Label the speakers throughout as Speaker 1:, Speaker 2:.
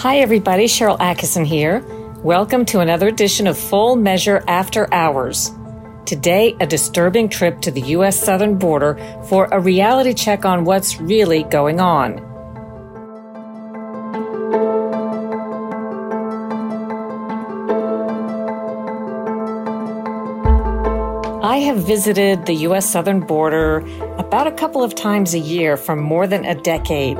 Speaker 1: Hi, everybody. Sharyl Attkisson here. Welcome to another edition of Full Measure After Hours. Today, a disturbing trip to the U.S. southern border for a reality check on what's really going on. I have visited the U.S. southern border about a couple of times a year for more than a decade.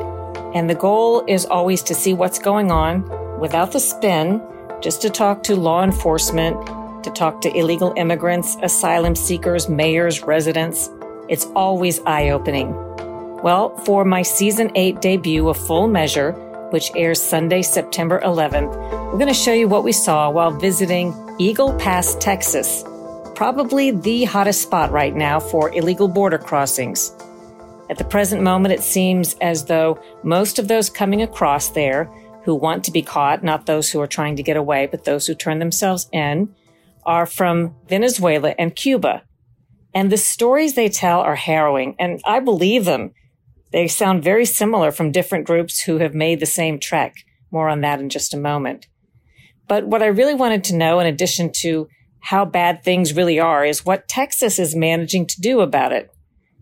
Speaker 1: And the goal is always to see what's going on without the spin, just to talk to law enforcement, to talk to illegal immigrants, asylum seekers, mayors, residents. It's always eye opening. Well, for my season 8 debut of Full Measure, which airs Sunday, September 11th, we're going to show you what we saw while visiting Eagle Pass, Texas, probably the hottest spot right now for illegal border crossings. At the present moment, it seems as though most of those coming across there who want to be caught, not those who are trying to get away, but those who turn themselves in, are from Venezuela and Cuba. And the stories they tell are harrowing, and I believe them. They sound very similar from different groups who have made the same trek. More on that in just a moment. But what I really wanted to know, in addition to how bad things really are, is what Texas is managing to do about it.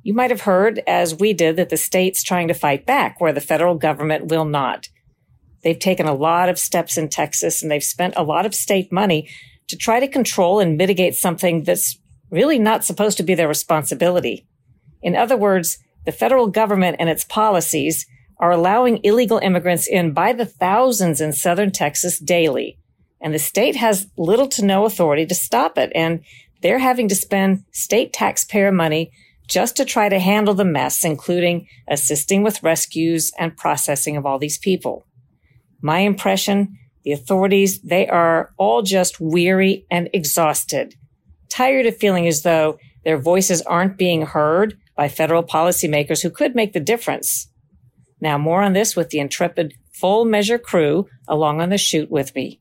Speaker 1: You might have heard, as we did, that the state's trying to fight back where the federal government will not. They've taken a lot of steps in Texas and they've spent a lot of state money to try to control and mitigate something that's really not supposed to be their responsibility. In other words, the federal government and its policies are allowing illegal immigrants in by the thousands in southern Texas daily. And the state has little to no authority to stop it. And they're having to spend state taxpayer money just to try to handle the mess, including assisting with rescues and processing of all these people. My impression the authorities, they are all just weary and exhausted, tired of feeling as though their voices aren't being heard by federal policymakers who could make the difference. Now, more on this with the intrepid full measure crew along on the shoot with me.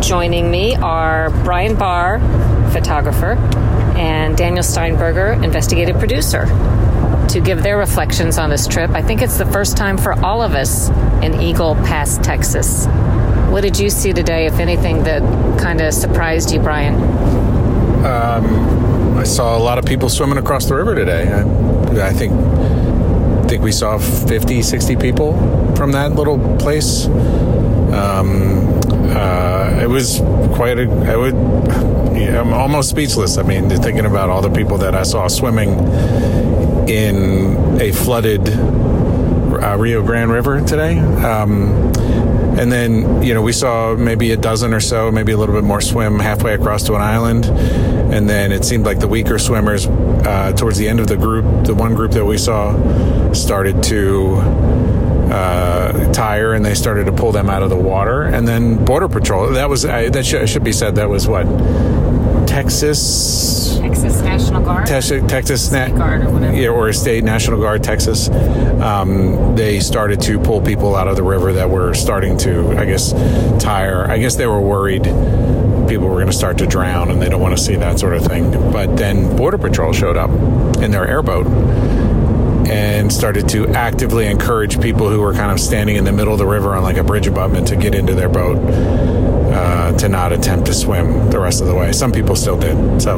Speaker 1: Joining me are Brian Barr, photographer, and Daniel Steinberger, investigative producer, to give their reflections on this trip. I think it's the first time for all of us in Eagle Pass, Texas. What did you see today, if anything, that kind of surprised you, Brian?
Speaker 2: Um, I saw a lot of people swimming across the river today. I, I think I think we saw 50, 60 people from that little place. Um, uh, it was quite a. I would. Yeah, I'm almost speechless. I mean, thinking about all the people that I saw swimming in a flooded uh, Rio Grande River today. Um, and then, you know, we saw maybe a dozen or so, maybe a little bit more swim halfway across to an island. And then it seemed like the weaker swimmers, uh, towards the end of the group, the one group that we saw, started to uh, tire, and they started to pull them out of the water. And then Border Patrol. That was uh, that should, should be said. That was what Texas.
Speaker 1: Texas National Guard.
Speaker 2: Texas, Texas
Speaker 1: State Guard or whatever.
Speaker 2: yeah, or State National Guard, Texas. Um, they started to pull people out of the river that were starting to, I guess, tire. I guess they were worried people were going to start to drown, and they don't want to see that sort of thing. But then Border Patrol showed up in their airboat and started to actively encourage people who were kind of standing in the middle of the river on like a bridge abutment to get into their boat uh, to not attempt to swim the rest of the way. Some people still did. So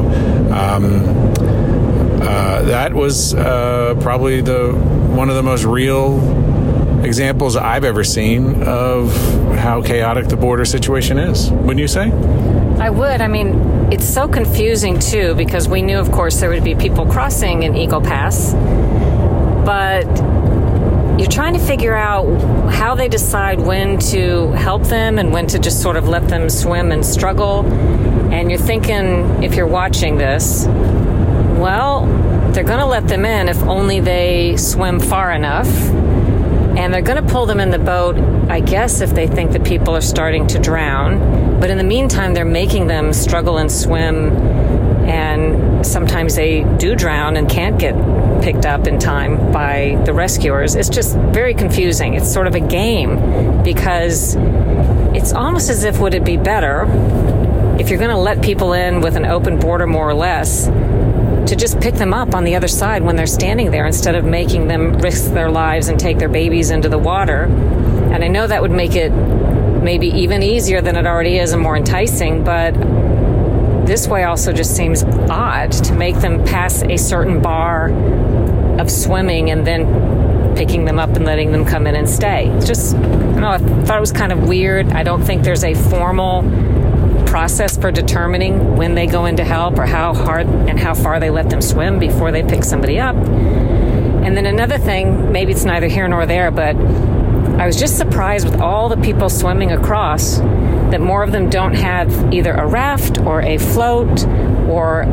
Speaker 2: um, uh, that was uh, probably the one of the most real examples I've ever seen of how chaotic the border situation is. Wouldn't you say?
Speaker 1: I would. I mean, it's so confusing too because we knew, of course, there would be people crossing in Eagle Pass, but you're trying to figure out how they decide when to help them and when to just sort of let them swim and struggle. And you're thinking, if you're watching this, well, they're going to let them in if only they swim far enough. And they're going to pull them in the boat, I guess, if they think that people are starting to drown. But in the meantime, they're making them struggle and swim. And sometimes they do drown and can't get picked up in time by the rescuers. It's just very confusing. It's sort of a game because it's almost as if would it be better if you're going to let people in with an open border, more or less, to just pick them up on the other side when they're standing there instead of making them risk their lives and take their babies into the water. And I know that would make it maybe even easier than it already is and more enticing, but this way also just seems odd to make them pass a certain bar of swimming and then picking them up and letting them come in and stay. Just, I know, I thought it was kind of weird. I don't think there's a formal process for determining when they go in to help or how hard and how far they let them swim before they pick somebody up. And then another thing, maybe it's neither here nor there, but I was just surprised with all the people swimming across that more of them don't have either a raft or a float or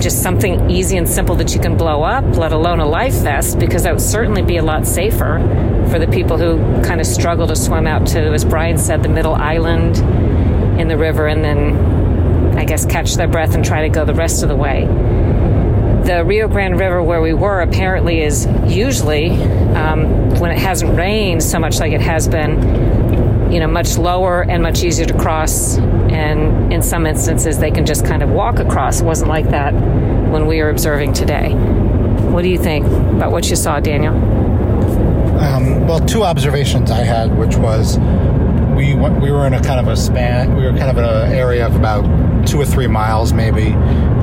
Speaker 1: just something easy and simple that you can blow up, let alone a life vest, because that would certainly be a lot safer for the people who kind of struggle to swim out to, as Brian said, the middle island in the river and then I guess catch their breath and try to go the rest of the way. The Rio Grande River, where we were, apparently is usually, um, when it hasn't rained so much like it has been, you know, much lower and much easier to cross. And in some instances, they can just kind of walk across. It wasn't like that when we were observing today. What do you think about what you saw, Daniel?
Speaker 3: Um, well, two observations I had, which was we we were in a kind of a span. We were kind of in an area of about two or three miles, maybe,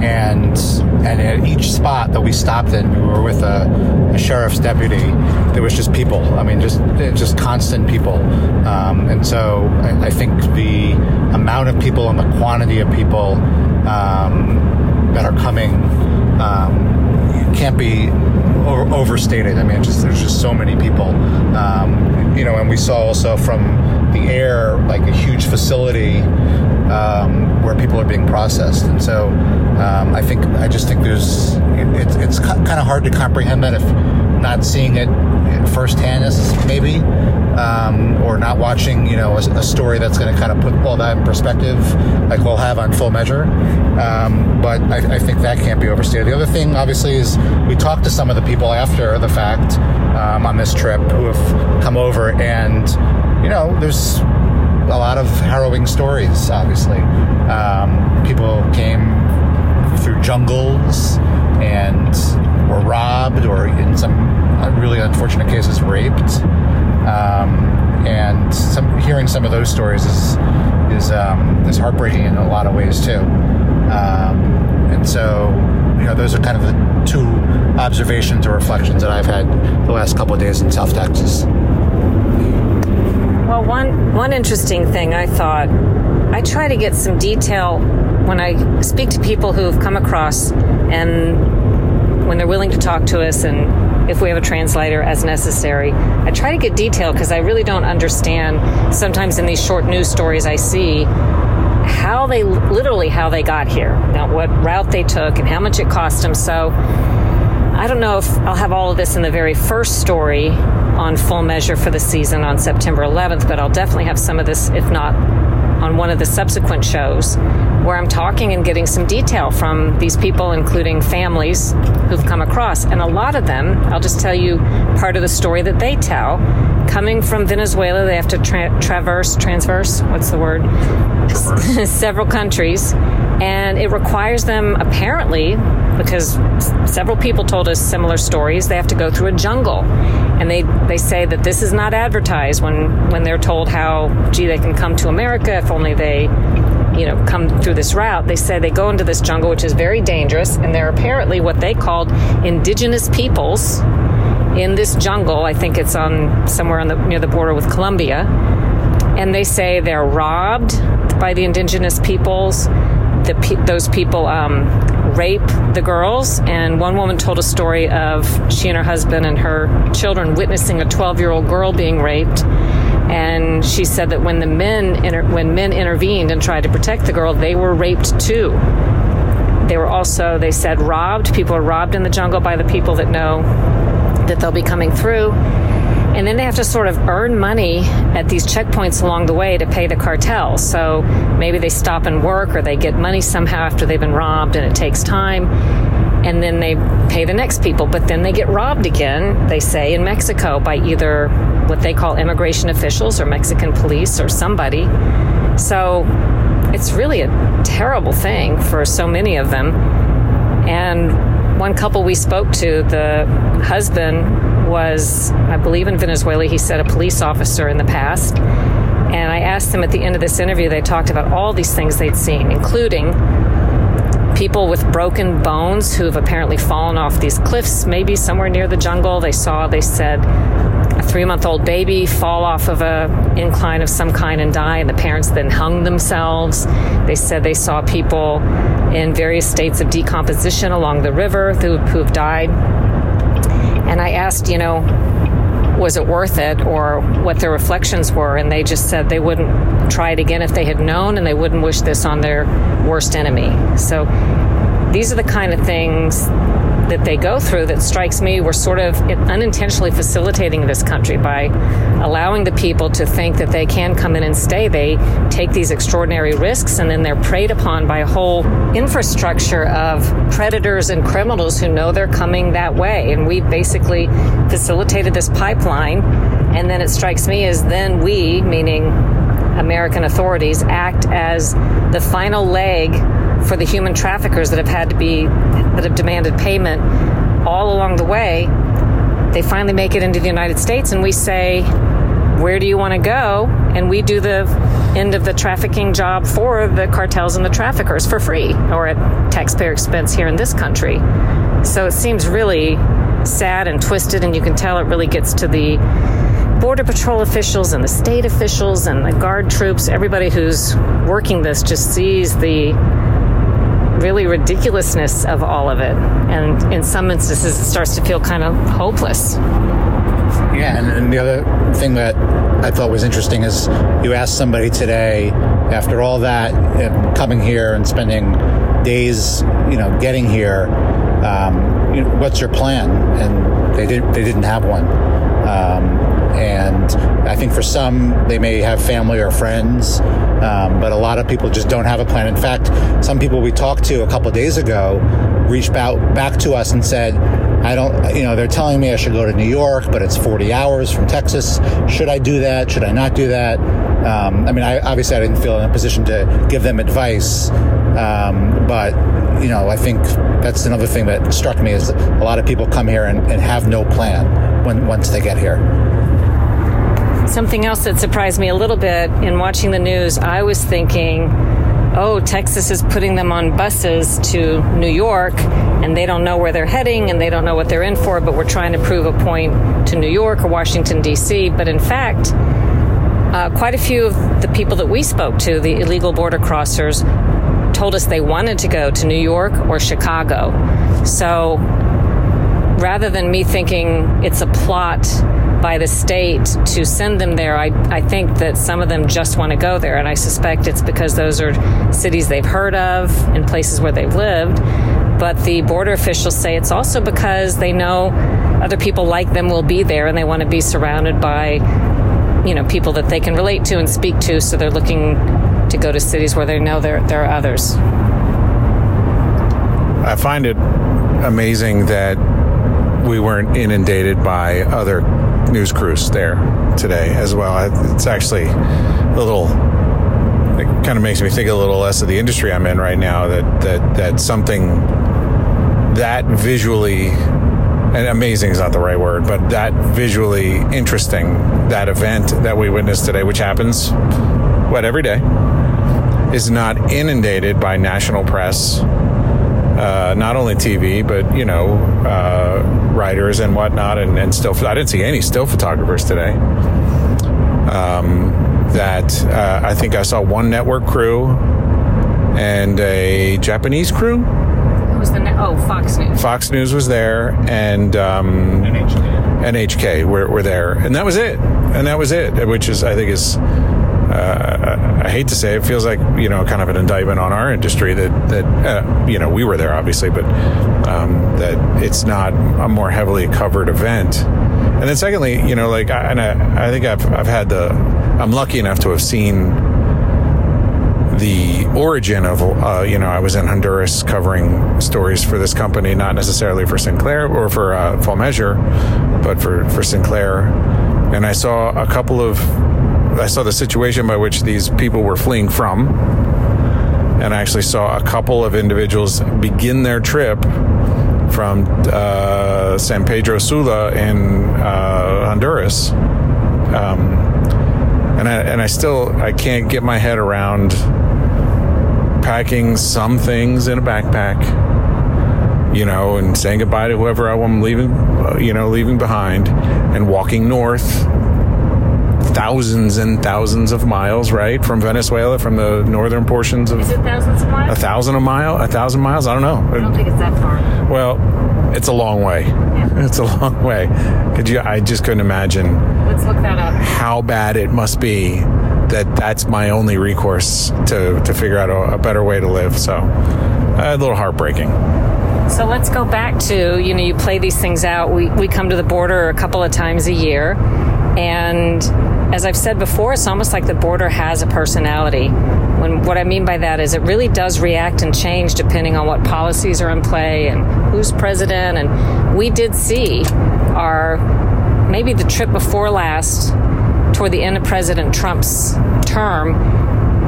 Speaker 3: and and at each spot that we stopped in, we were with a, a sheriff's deputy. There was just people. I mean, just just constant people, um, and so I, I, think the amount of people and the quantity of people um, that are coming um, can't be over, overstated. I mean, just there's just so many people, um, you know, and we saw also from the air like a huge facility um, where people are being processed. And so um, I think I just think there's it, it's it's kind of hard to comprehend that if not seeing it firsthand as maybe um, or not watching you know a, a story that's going to kind of put all that in perspective like we'll have on full measure um, but I, I, think that can't be overstated the other thing obviously is we talked to some of the people after the fact um, on this trip who have come over and you know there's a lot of harrowing stories, obviously. Um, people came through jungles and were robbed, or in some really unfortunate cases, raped. Um, and some, hearing some of those stories is is um, is heartbreaking in a lot of ways too. Um, and so, you know, those are kind of the two observations or reflections that I've had the last couple of days in South Texas.
Speaker 1: Well, one one interesting thing I thought I try to get some detail when I speak to people who have come across and when they're willing to talk to us and if we have a translator as necessary. I try to get detail because I really don't understand sometimes in these short news stories I see how they literally how they got here, now what route they took and how much it cost them. So I don't know if I'll have all of this in the very first story on full measure for the season on September 11th, but I'll definitely have some of this, if not on one of the subsequent shows where I'm talking and getting some detail from these people, including families who've come across. And a lot of them, I'll just tell you part of the story that they tell. Coming from Venezuela, they have to tra- traverse, transverse, what's the word? Several countries. And it requires them, apparently, because several people told us similar stories, they have to go through a jungle. And they, they say that this is not advertised when, when they're told how, gee, they can come to America if only they you know, come through this route, they say they go into this jungle, which is very dangerous, and they're apparently what they called indigenous peoples in this jungle. I think it's on somewhere on the near the border with Colombia, and they say they're robbed by the indigenous peoples. The, those people um, rape the girls, and one woman told a story of she and her husband and her children witnessing a 12 year old girl being raped and she said that when the men inter- when men intervened and tried to protect the girl, they were raped too. They were also, they said, robbed. People are robbed in the jungle by the people that know that they'll be coming through. And then they have to sort of earn money at these checkpoints along the way to pay the cartel. So maybe they stop and work or they get money somehow after they've been robbed and it takes time and then they pay the next people. But then they get robbed again, they say, in Mexico by either what they call immigration officials or Mexican police or somebody. So it's really a terrible thing for so many of them. And one couple we spoke to, the husband was, I believe, in Venezuela. He said a police officer in the past. And I asked them at the end of this interview, they talked about all these things they'd seen, including people with broken bones who have apparently fallen off these cliffs, maybe somewhere near the jungle. They saw, they said, a three month old baby fall off of a incline of some kind and die, and the parents then hung themselves. They said they saw people in various states of decomposition along the river who, who have died. And I asked, you know, was it worth it or what their reflections were and they just said they wouldn't try it again if they had known and they wouldn't wish this on their worst enemy. So these are the kind of things that they go through that strikes me we're sort of unintentionally facilitating this country by allowing the people to think that they can come in and stay. They take these extraordinary risks and then they're preyed upon by a whole infrastructure of predators and criminals who know they're coming that way. And we basically facilitated this pipeline. And then it strikes me as then we, meaning American authorities, act as the final leg for the human traffickers that have had to be that have demanded payment all along the way they finally make it into the United States and we say where do you want to go? And we do the end of the trafficking job for the cartels and the traffickers for free or at taxpayer expense here in this country. So it seems really sad and twisted and you can tell it really gets to the border patrol officials and the state officials and the guard troops. Everybody who's working this just sees the really ridiculousness of all of it. And in some instances, it starts to feel kind of hopeless.
Speaker 3: Yeah, and, and the other thing that I thought was interesting is you asked somebody today, after all that, uh, coming here and spending days, you know, getting here, um, you know, what's your plan? And they didn't. They didn't have one. Um, and I think for some, they may have family or friends, um, but a lot of people just don't have a plan. In fact, some people we talked to a couple days ago reached out back to us and said, I don't, you know, they're telling me I should go to New York, but it's 40 hours from Texas. Should I do that? Should I not do that? Um, I mean, I, obviously, I didn't feel in a position to give them advice, um, but you know, I think that's another thing that struck me is a lot of people come here and, and have no plan when once they get here.
Speaker 1: Something else that surprised me a little bit in watching the news, I was thinking, oh, Texas is putting them on buses to New York and they don't know where they're heading and they don't know what they're in for, but we're trying to prove a point to New York or Washington, D.C. But in fact, uh, quite a few of the people that we spoke to, the illegal border crossers, told us they wanted to go to New York or Chicago. So rather than me thinking it's a plot by the state to send them there, I, I think that some of them just want to go there. And I suspect it's because those are cities they've heard of and places where they've lived. But the border officials say it's also because they know other people like them will be there and they want to be surrounded by, you know, people that they can relate to and speak to. So they're looking to go to cities where they know there, there are others.
Speaker 2: I find it amazing that we weren't inundated by other news crews there today as well. It's actually a little. It kind of makes me think a little less of the industry I'm in right now. That that that something that visually and amazing is not the right word, but that visually interesting that event that we witnessed today, which happens what every day, is not inundated by national press uh, not only TV, but you know, uh, writers and whatnot, and, and still. I didn't see any still photographers today. Um, that uh, I think I saw one network crew and a Japanese crew.
Speaker 1: Who was the ne- oh Fox News?
Speaker 2: Fox News was there, and um,
Speaker 3: NHK.
Speaker 2: NHK were, were there, and that was it. And that was it, which is I think is uh, I hate to say it, feels like you know kind of an indictment on our industry that that uh, you know we were there obviously, but um, that it's not a more heavily covered event. And then secondly, you know, like I, and I, I think I've I've had the I'm lucky enough to have seen the origin of uh, you know I was in Honduras covering stories for this company, not necessarily for Sinclair or for uh, Full Measure, but for for Sinclair, and I saw a couple of I saw the situation by which these people were fleeing from, and I actually saw a couple of individuals begin their trip from uh, San Pedro Sula in uh, Honduras. Um, and I, and I still I can't get my head around packing some things in a backpack, you know, and saying goodbye to whoever I'm leaving, you know, leaving behind, and walking north thousands and thousands of miles, right, from Venezuela, from the northern portions of.
Speaker 1: Is it thousands of miles?
Speaker 2: A thousand a mile, a thousand miles. I don't know.
Speaker 1: I don't think it's that far.
Speaker 2: Well, it's a long way.
Speaker 1: Yeah.
Speaker 2: It's a long way. Could you? I just couldn't imagine
Speaker 1: Let's look that up.
Speaker 2: how bad it must be that that's my only recourse to to figure out a, a better way to live. So, uh, a little heartbreaking.
Speaker 1: So let's go back to you know you play these things out. We we come to the border a couple of times a year, and as I've said before, it's almost like the border has a personality. When what I mean by that is it really does react and change depending on what policies are in play and who's president. And we did see our maybe the trip before last toward the end of President Trump's term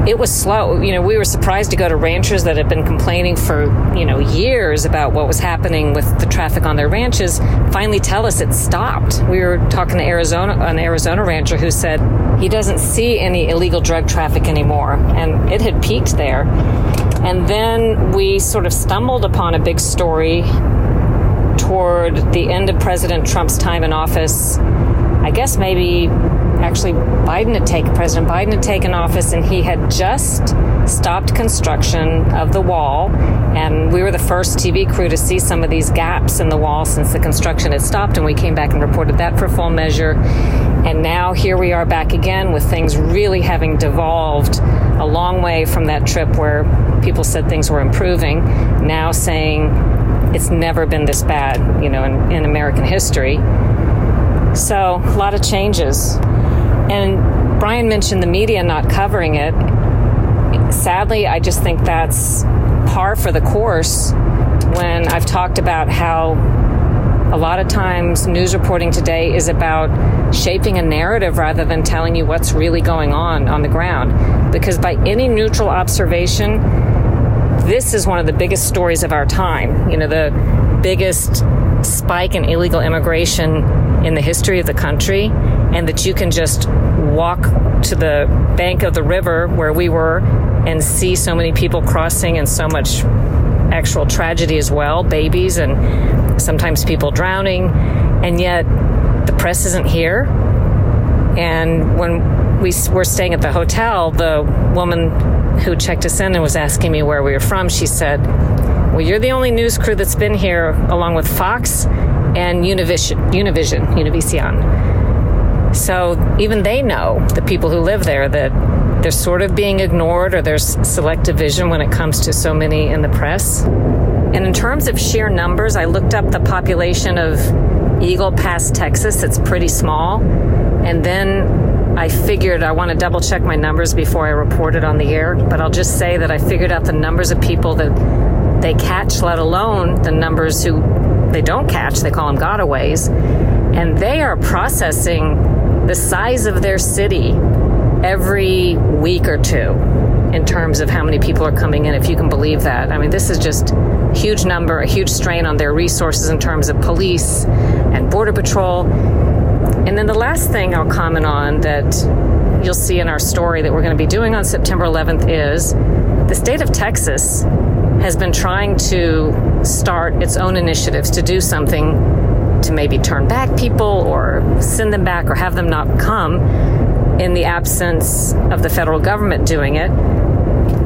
Speaker 1: it was slow. You know, we were surprised to go to ranchers that had been complaining for, you know, years about what was happening with the traffic on their ranches finally tell us it stopped. We were talking to Arizona an Arizona rancher who said he doesn't see any illegal drug traffic anymore and it had peaked there. And then we sort of stumbled upon a big story toward the end of President Trump's time in office. I guess maybe actually Biden had taken President Biden had taken office and he had just stopped construction of the wall. And we were the first TV crew to see some of these gaps in the wall since the construction had stopped and we came back and reported that for full measure. And now here we are back again with things really having devolved a long way from that trip where people said things were improving now saying it's never been this bad you know in, in American history. So, a lot of changes. And Brian mentioned the media not covering it. Sadly, I just think that's par for the course when I've talked about how a lot of times news reporting today is about shaping a narrative rather than telling you what's really going on on the ground. Because by any neutral observation, this is one of the biggest stories of our time. You know, the biggest spike in illegal immigration in the history of the country, and that you can just walk to the bank of the river where we were and see so many people crossing and so much actual tragedy as well babies and sometimes people drowning, and yet the press isn't here. And when we were staying at the hotel, the woman who checked us in and was asking me where we were from, she said, Well, you're the only news crew that's been here along with Fox and Univision, Univision, Univision. So even they know, the people who live there, that they're sort of being ignored or there's selective vision when it comes to so many in the press. And in terms of sheer numbers, I looked up the population of Eagle Pass, Texas. It's pretty small. And then I figured I want to double check my numbers before I report it on the air, but I'll just say that I figured out the numbers of people that they catch, let alone the numbers who they don't catch. They call them gotaways. And they are processing the size of their city every week or two in terms of how many people are coming in, if you can believe that. I mean, this is just huge number, a huge strain on their resources in terms of police and border patrol. And then the last thing I'll comment on that you'll see in our story that we're going to be doing on September 11th is the state of Texas has been trying to start its own initiatives to do something to maybe turn back people or send them back or have them not come in the absence of the federal government doing it.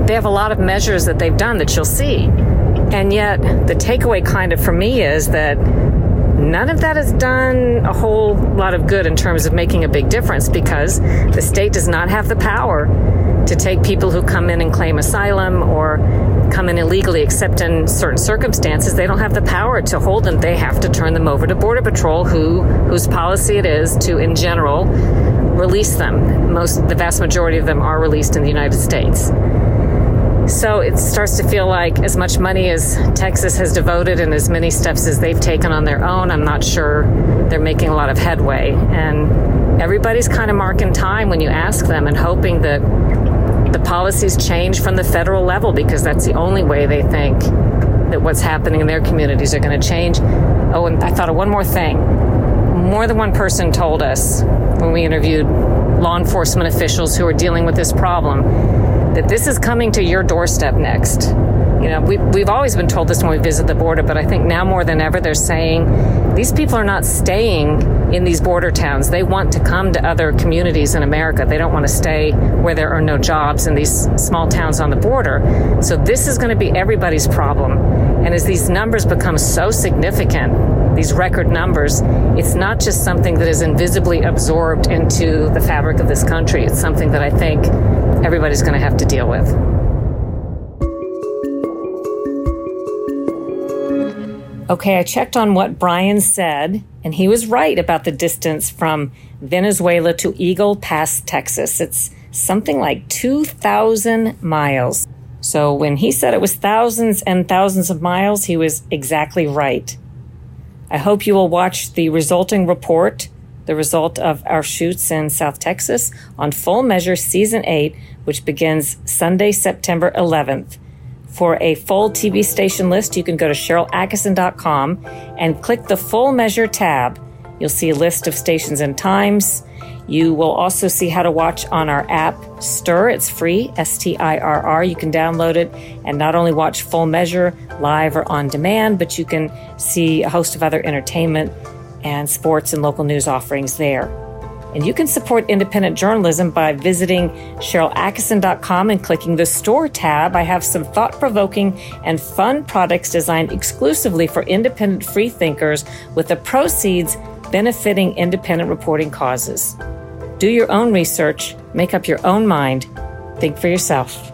Speaker 1: They have a lot of measures that they've done that you'll see. And yet, the takeaway kind of for me is that none of that has done a whole lot of good in terms of making a big difference because the state does not have the power to take people who come in and claim asylum or come in illegally except in certain circumstances they don't have the power to hold them. They have to turn them over to border patrol who whose policy it is to in general release them. Most the vast majority of them are released in the United States. So it starts to feel like as much money as Texas has devoted and as many steps as they've taken on their own, I'm not sure they're making a lot of headway. And everybody's kind of marking time when you ask them and hoping that the policies change from the federal level because that's the only way they think that what's happening in their communities are going to change. Oh, and I thought of one more thing. More than one person told us when we interviewed law enforcement officials who are dealing with this problem that this is coming to your doorstep next. You know, we, we've always been told this when we visit the border, but I think now more than ever, they're saying these people are not staying in these border towns. They want to come to other communities in America. They don't want to stay where there are no jobs in these small towns on the border. So this is going to be everybody's problem. And as these numbers become so significant, these record numbers, it's not just something that is invisibly absorbed into the fabric of this country. It's something that I think everybody's going to have to deal with. Okay, I checked on what Brian said, and he was right about the distance from Venezuela to Eagle Pass, Texas. It's something like 2,000 miles. So when he said it was thousands and thousands of miles, he was exactly right. I hope you will watch the resulting report the result of our shoots in South Texas on Full Measure Season 8, which begins Sunday, September 11th. For a full TV station list, you can go to SharylAttkisson.com and click the Full Measure tab. You'll see a list of stations and times. You will also see how to watch on our app STIRR. It's free, S T I R R. You can download it and not only watch Full Measure live or on demand, but you can see a host of other entertainment and sports and local news offerings there. And you can support independent journalism by visiting SharylAttkisson.com and clicking the store tab. I have some thought provoking and fun products designed exclusively for independent free thinkers with the proceeds benefiting independent reporting causes. Do your own research, make up your own mind, think for yourself.